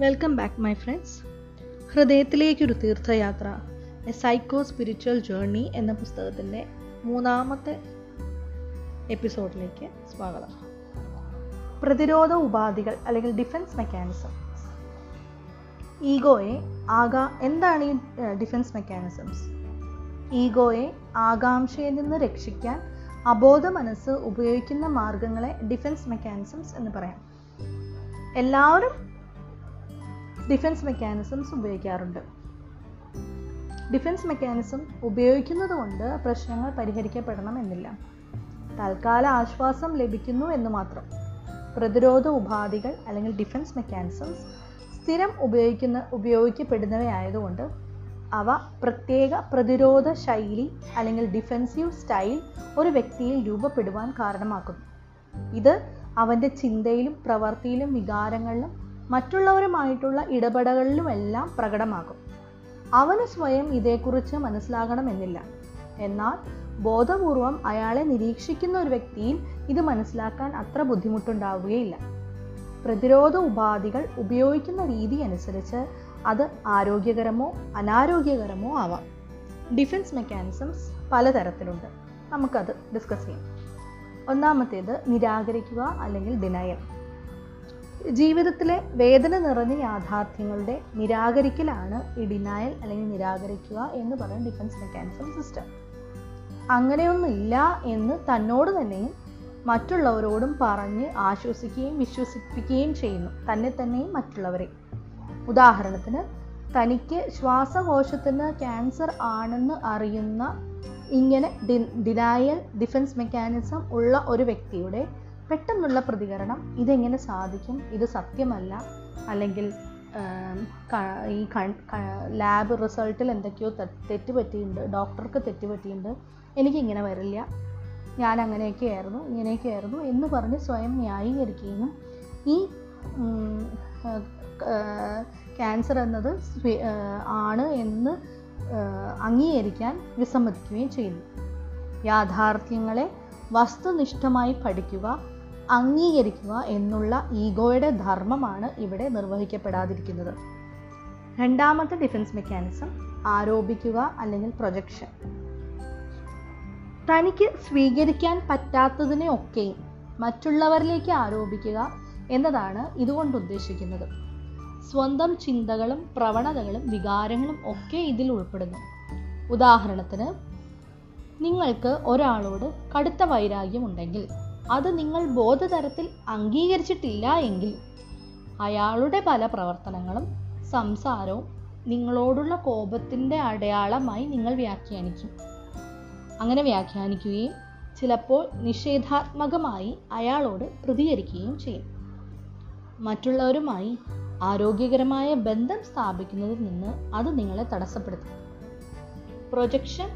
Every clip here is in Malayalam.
വെൽക്കം ബാക്ക് മൈ ഫ്രണ്ട്സ് ഹൃദയത്തിലേക്കൊരു തീർത്ഥയാത്ര എ സൈക്കോ സ്പിരിച്വൽ ജേർണി എന്ന പുസ്തകത്തിന്റെ മൂന്നാമത്തെ എപ്പിസോഡിലേക്ക് സ്വാഗതം. പ്രതിരോധ ഉപാധികൾ അല്ലെങ്കിൽ ഡിഫൻസ് മെക്കാനിസം ഈഗോയെ ആകാ എന്താണ് ഈ ഡിഫൻസ് മെക്കാനിസംസ് ഈഗോയെ ആകാംക്ഷയിൽ നിന്ന് രക്ഷിക്കാൻ അബോധ മനസ്സ് ഉപയോഗിക്കുന്ന മാർഗങ്ങളെ ഡിഫൻസ് മെക്കാനിസംസ് എന്ന് പറയാം. എല്ലാവരും ഡിഫൻസ് മെക്കാനിസംസ് ഉപയോഗിക്കാറുണ്ട്. ഡിഫൻസ് മെക്കാനിസം ഉപയോഗിക്കുന്നത് കൊണ്ട് പ്രശ്നങ്ങൾ പരിഹരിക്കപ്പെടണം എന്നില്ല. തൽക്കാല ആശ്വാസം ലഭിക്കുന്നു എന്ന് മാത്രം. പ്രതിരോധ ഉപാധികൾ അല്ലെങ്കിൽ ഡിഫൻസ് മെക്കാനിസംസ് സ്ഥിരം ഉപയോഗിക്കുന്ന ഉപയോഗിക്കപ്പെടുന്നവയായതുകൊണ്ട് അവ പ്രത്യേക പ്രതിരോധ ശൈലി അല്ലെങ്കിൽ ഡിഫെൻസീവ് സ്റ്റൈൽ ഒരു വ്യക്തിയിൽ രൂപപ്പെടുവാൻ കാരണമാക്കുന്നു. ഇത് അവന്റെ ചിന്തയിലും പ്രവൃത്തിയിലും വികാരങ്ങളിലും മറ്റുള്ളവരുമായിട്ടുള്ള ഇടപെടലുമെല്ലാം പ്രകടമാകും. അവന് സ്വയം ഇതേക്കുറിച്ച് മനസ്സിലാകണമെന്നില്ല. എന്നാൽ ബോധപൂർവം അയാളെ നിരീക്ഷിക്കുന്ന ഒരു വ്യക്തിയിൽ ഇത് മനസ്സിലാക്കാൻ അത്ര ബുദ്ധിമുട്ടുണ്ടാവുകയില്ല. പ്രതിരോധ ഉപാധികൾ ഉപയോഗിക്കുന്ന രീതി അനുസരിച്ച് അത് ആരോഗ്യകരമോ അനാരോഗ്യകരമോ ആവാം. ഡിഫൻസ് മെക്കാനിസംസ് പലതരത്തിലുണ്ട്. നമുക്കത് ഡിസ്കസ് ചെയ്യാം. ഒന്നാമത്തേത് നിരാകരിക്കുക അല്ലെങ്കിൽ ഡിനയൽ ജീവിതത്തിലെ വേദന നിറഞ്ഞ യാഥാർത്ഥ്യങ്ങളുടെ നിരാകരിക്കലാണ് ഈ ഡിനായൽ അല്ലെങ്കിൽ നിരാകരിക്കുക എന്ന് പറയുന്ന ഡിഫൻസ് മെക്കാനിസം സിസ്റ്റം അങ്ങനെയൊന്നുമില്ല എന്ന് തന്നോട് തന്നെയും മറ്റുള്ളവരോടും പറഞ്ഞ് ആശ്വസിക്കുകയും വിശ്വസിപ്പിക്കുകയും ചെയ്യുന്നു. തന്നെ തന്നെയും മറ്റുള്ളവരെ. ഉദാഹരണത്തിന് തനിക്ക് ശ്വാസകോശത്തിന് ക്യാൻസർ ആണെന്ന് അറിയുന്ന ഇങ്ങനെ ഡി ഡിനായൽ ഡിഫൻസ് മെക്കാനിസം ഉള്ള ഒരു വ്യക്തിയുടെ പെട്ടെന്നുള്ള പ്രതികരണം ഇതെങ്ങനെ സാധിക്കും? ഇത് സത്യമല്ല? അല്ലെങ്കിൽ ഈ ലാബ് റിസൾട്ടിൽ എന്തൊക്കെയോ തെറ്റ് പറ്റിയിട്ടുണ്ട് ഡോക്ടർക്ക് തെറ്റ് പറ്റിയിട്ടുണ്ട് എനിക്കിങ്ങനെ വരില്ല. ഞാൻ അങ്ങനെയൊക്കെ ആയിരുന്നു ഇങ്ങനെയൊക്കെ ആയിരുന്നു എന്ന് പറഞ്ഞ് സ്വയം ന്യായീകരിക്കുകയും ഈ ക്യാൻസർ എന്നത് ആണ് എന്ന് അംഗീകരിക്കാൻ വിസമ്മതിക്കുകയും ചെയ്യുന്നു യാഥാർത്ഥ്യങ്ങളെ വസ്തുനിഷ്ഠമായി പഠിക്കുക അംഗീകരിക്കുക എന്നുള്ള ഈഗോയുടെ ധർമ്മമാണ് ഇവിടെ നിർവഹിക്കപ്പെടാതിരിക്കുന്നത്. രണ്ടാമത്തെ ഡിഫൻസ് മെക്കാനിസം ആരോപിക്കുക അല്ലെങ്കിൽ പ്രൊജക്ഷൻ തനിക്ക് സ്വീകരിക്കാൻ പറ്റാത്തതിനെ ഒക്കെയും മറ്റുള്ളവരിലേക്ക് ആരോപിക്കുക എന്നതാണ് ഇതുകൊണ്ട് ഉദ്ദേശിക്കുന്നത്. സ്വന്തം ചിന്തകളും പ്രവണതകളും വികാരങ്ങളും ഒക്കെ ഇതിൽ ഉൾപ്പെടുന്നു. ഉദാഹരണത്തിന് നിങ്ങൾക്ക് ഒരാളോട് കടുത്ത വൈരാഗ്യമുണ്ടെങ്കിൽ അത് നിങ്ങൾ ബോധതരത്തിൽ അംഗീകരിച്ചിട്ടില്ല എങ്കിൽ അയാളുടെ പല പ്രവർത്തനങ്ങളും സംസാരവും നിങ്ങളോടുള്ള കോപത്തിന്റെ അടയാളമായി നിങ്ങൾ വ്യാഖ്യാനിക്കും. അങ്ങനെ വ്യാഖ്യാനിക്കുകയും ചിലപ്പോൾ നിഷേധാത്മകമായി അയാളോട് പ്രതികരിക്കുകയും ചെയ്യും. മറ്റുള്ളവരുമായി ആരോഗ്യകരമായ ബന്ധം സ്ഥാപിക്കുന്നതിൽ നിന്ന് അത് നിങ്ങളെ തടസ്സപ്പെടുത്തും. പ്രൊജക്ഷൻ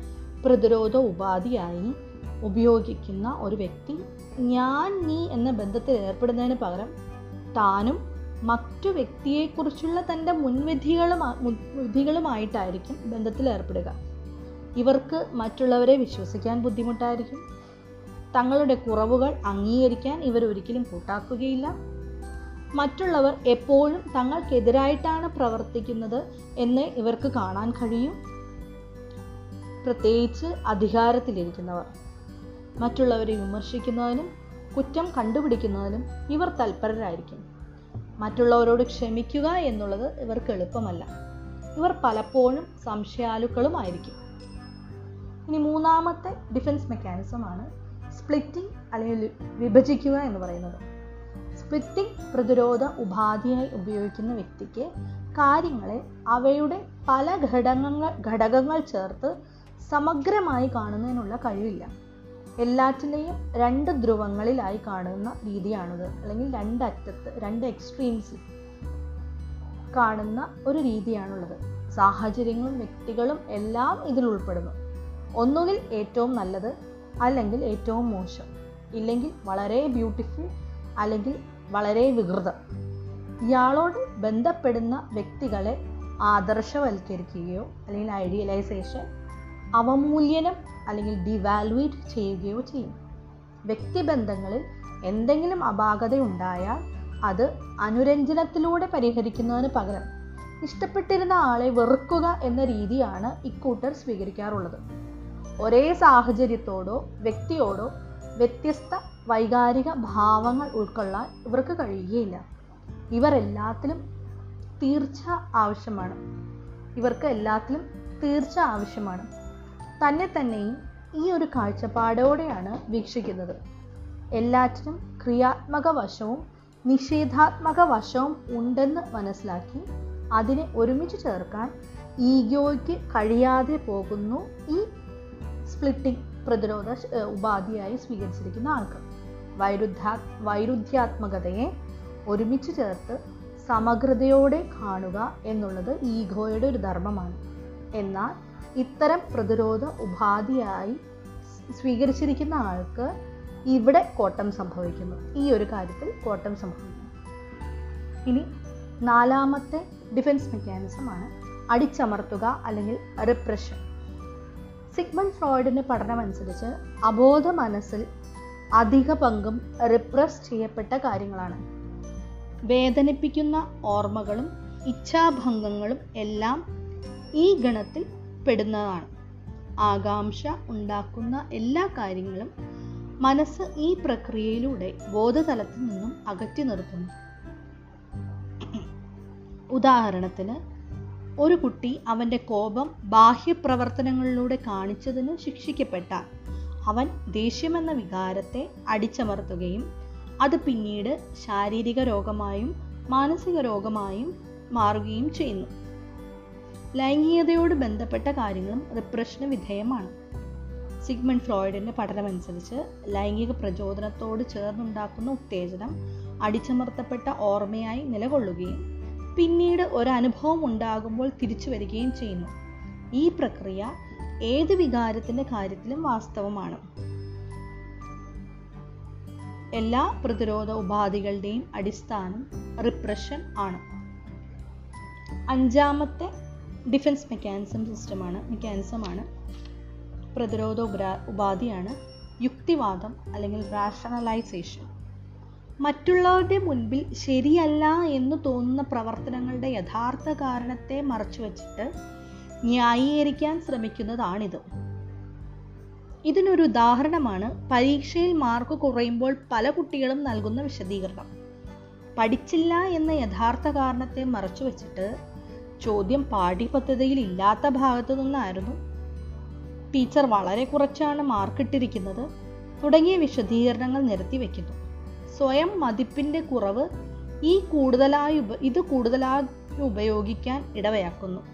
പ്രതിരോധ ഉപാധിയായി ഉപയോഗിക്കുന്ന ഒരു വ്യക്തി ഞാൻ നീ എന്ന ബന്ധത്തിൽ ഏർപ്പെടുന്നതിന് പകരം താനും മറ്റു വ്യക്തിയെക്കുറിച്ചുള്ള തന്റെ മുൻവിധികളും വിധികളുമായിട്ടായിരിക്കും ബന്ധത്തിൽ ഏർപ്പെടുക. ഇവർക്ക് മറ്റുള്ളവരെ വിശ്വസിക്കാൻ ബുദ്ധിമുട്ടായിരിക്കും. തങ്ങളുടെ കുറവുകൾ അംഗീകരിക്കാൻ ഇവർ ഒരിക്കലും കൂട്ടാക്കുകയില്ല. മറ്റുള്ളവർ എപ്പോഴും തങ്ങൾക്കെതിരായിട്ടാണ് പ്രവർത്തിക്കുന്നത് എന്ന് ഇവർക്ക് കാണാൻ കഴിയും. പ്രത്യേകിച്ച് അധികാരത്തിലിരിക്കുന്നവർ. മറ്റുള്ളവരെ വിമർശിക്കുന്നതിനും കുറ്റം കണ്ടുപിടിക്കുന്നതിനും ഇവർ തൽപരരായിരിക്കും. മറ്റുള്ളവരോട് ക്ഷമിക്കുക എന്നുള്ളത് ഇവർക്ക് എളുപ്പമല്ല. ഇവർ പലപ്പോഴും സംശയാലുക്കളുമായിരിക്കും. ഇനി മൂന്നാമത്തെ ഡിഫൻസ് മെക്കാനിസമാണ് സ്പ്ലിറ്റിംഗ് അല്ലെങ്കിൽ വിഭജിക്കുക എന്ന് പറയുന്നത്. സ്പ്ലിറ്റിംഗ് പ്രതിരോധ ഉപാധിയായി ഉപയോഗിക്കുന്ന വ്യക്തിക്ക് കാര്യങ്ങളെ അവയുടെ പല ഘടകങ്ങൾ ഘടകങ്ങൾ ചേർത്ത് സമഗ്രമായി കാണുന്നതിനുള്ള കഴിവില്ല. എല്ലാറ്റിനെയും രണ്ട് ധ്രുവങ്ങളിലായി കാണുന്ന രീതിയാണിത്. അല്ലെങ്കിൽ രണ്ട് അറ്റത്ത് രണ്ട് എക്സ്ട്രീംസ് കാണുന്ന ഒരു രീതിയാണുള്ളത്. സാഹചര്യങ്ങളും വ്യക്തികളും എല്ലാം ഇതിൽ ഉൾപ്പെടുന്നു. ഒന്നുകിൽ ഏറ്റവും നല്ലത് അല്ലെങ്കിൽ ഏറ്റവും മോശം. ഇല്ലെങ്കിൽ വളരെ ബ്യൂട്ടിഫുൾ അല്ലെങ്കിൽ വളരെ വികൃതം. ഇയാളോട് ബന്ധപ്പെടുന്ന വ്യക്തികളെ ആദർശവൽക്കരിക്കുകയോ അല്ലെങ്കിൽ ഐഡിയലൈസേഷൻ അവമൂല്യനം അല്ലെങ്കിൽ ഡിവാലുവേറ്റ് ചെയ്യുകയോ ചെയ്യും. വ്യക്തിബന്ധങ്ങളിൽ എന്തെങ്കിലും അപാകത ഉണ്ടായാൽ അത് അനുരഞ്ജനത്തിലൂടെ പരിഹരിക്കുന്നതിന് പകരം ഇഷ്ടപ്പെട്ടിരുന്ന ആളെ വെറുക്കുക എന്ന രീതിയാണ് ഇക്കൂട്ടർ സ്വീകരിക്കാറുള്ളത്. ഒരേ സാഹചര്യത്തോടോ വ്യക്തിയോടോ വ്യത്യസ്ത വൈകാരിക ഭാവങ്ങൾ ഉൾക്കൊള്ളാൻ ഇവർക്ക് കഴിയുകയില്ല. ഇവർ എല്ലാത്തിലും തീർച്ച ആവശ്യമാണ്. ഇവർക്ക് എല്ലാത്തിലും തീർച്ച ആവശ്യമാണ്. തന്നെ തന്നെയും ഈ ഒരു കാഴ്ചപ്പാടോടെയാണ് വീക്ഷിക്കുന്നത്. എല്ലാറ്റിനും ക്രിയാത്മക വശവും നിഷേധാത്മക വശവും ഉണ്ടെന്ന് മനസ്സിലാക്കി അതിനെ ഒരുമിച്ച് ചേർക്കാൻ ഈഗോയ്ക്ക് കഴിയാതെ പോകുന്നു ഈ സ്പ്ലിറ്റിംഗ് പ്രതിരോധ ഉപാധിയായി സ്വീകരിച്ചിരിക്കുന്ന ആൾക്ക്. വൈരുദ്ധാ വൈരുദ്ധ്യാത്മകതയെ ഒരുമിച്ച് ചേർത്ത് സമഗ്രതയോടെ കാണുക എന്നുള്ളത് ഈഗോയുടെ ഒരു ധർമ്മമാണ്. എന്നാൽ ഇത്തരം പ്രതിരോധ ഉപാധിയായി സ്വീകരിച്ചിരിക്കുന്ന ആൾക്ക് ഇവിടെ കോട്ടം സംഭവിക്കുന്നു. ഈ ഒരു കാര്യത്തിൽ കോട്ടം സംഭവിക്കുന്നു. ഇനി നാലാമത്തെ ഡിഫൻസ് മെക്കാനിസമാണ് അടിച്ചമർത്തുക അല്ലെങ്കിൽ റിപ്രഷൻ സിഗ്മൺ ഫ്രോയിഡിന്റെ പഠനമനുസരിച്ച് അബോധ മനസ്സിൽ അധിക പങ്കും റിപ്രസ് ചെയ്യപ്പെട്ട കാര്യങ്ങളാണ്. വേദനിപ്പിക്കുന്ന ഓർമ്മകളും ഇച്ഛാഭംഗങ്ങളും എല്ലാം ഈ ഗണത്തിൽ പെടുന്നതാണ് ആകാംക്ഷ ഉണ്ടാക്കുന്ന എല്ലാ കാര്യങ്ങളും മനസ്സ് ഈ പ്രക്രിയയിലൂടെ ബോധതലത്തിൽ നിന്നും അകറ്റി നിർത്തുന്നു. ഉദാഹരണത്തിന് ഒരു കുട്ടി അവന്റെ കോപം ബാഹ്യപ്രവർത്തനങ്ങളിലൂടെ കാണിച്ചതിന് ശിക്ഷിക്കപ്പെട്ടാൽ അവൻ ദേഷ്യമെന്ന വികാരത്തെ അടിച്ചമർത്തുകയും അത് പിന്നീട് ശാരീരിക രോഗമായും മാനസിക രോഗമായും മാറുകയും ചെയ്യുന്നു. ലൈംഗികതയോട് ബന്ധപ്പെട്ട കാര്യങ്ങളും റിപ്രഷന് വിധേയമാണ്. സിഗ്മൺ ഫ്രോയിഡിന്റെ പഠനമനുസരിച്ച് ലൈംഗിക പ്രചോദനത്തോട് ചേർന്നുണ്ടാക്കുന്ന ഉത്തേജനം അടിച്ചമർത്തപ്പെട്ട ഓർമ്മയായി നിലകൊള്ളുകയും പിന്നീട് ഒരനുഭവം ഉണ്ടാകുമ്പോൾ തിരിച്ചു വരികയും ചെയ്യുന്നു. ഈ പ്രക്രിയ ഏത് വികാരത്തിന്റെ കാര്യത്തിലും വാസ്തവമാണ്. എല്ലാ പ്രതിരോധ ഉപാധികളുടെയും അടിസ്ഥാനം റിപ്രഷൻ ആണ്. അഞ്ചാമത്തെ ഡിഫൻസ് മെക്കാനിസം സിസ്റ്റമാണ് മെക്കാനിസമാണ് പ്രതിരോധ ഉപരാ ഉപാധിയാണ് യുക്തിവാദം അല്ലെങ്കിൽ റാഷണലൈസേഷൻ മറ്റുള്ളവരുടെ മുൻപിൽ ശരിയല്ല എന്ന് തോന്നുന്ന പ്രവർത്തനങ്ങളുടെ യഥാർത്ഥ കാരണത്തെ മറച്ചു വച്ചിട്ട് ന്യായീകരിക്കാൻ ശ്രമിക്കുന്നതാണിത്. ഇതിനൊരു ഉദാഹരണമാണ് പരീക്ഷയിൽ മാർക്ക് കുറയുമ്പോൾ പല കുട്ടികളും നൽകുന്ന വിശദീകരണം. പഠിച്ചില്ല എന്ന യഥാർത്ഥ കാരണത്തെ മറച്ചുവെച്ചിട്ട് ചോദ്യം പാഠ്യപദ്ധതിയിൽ ഇല്ലാത്ത ഭാഗത്തു നിന്നായിരുന്നു. ടീച്ചർ വളരെ കുറച്ചാണ് മാർക്ക് ഇട്ടിരിക്കുന്നത്. തുടങ്ങിയ വിശദീകരണങ്ങൾ നിരത്തി വയ്ക്കുന്നു സ്വയം മതിപ്പിന്റെ കുറവ് ഈ കൂടുതലായി ഇത് കൂടുതലായി ഉപയോഗിക്കാൻ ഇടവയാക്കുന്നു.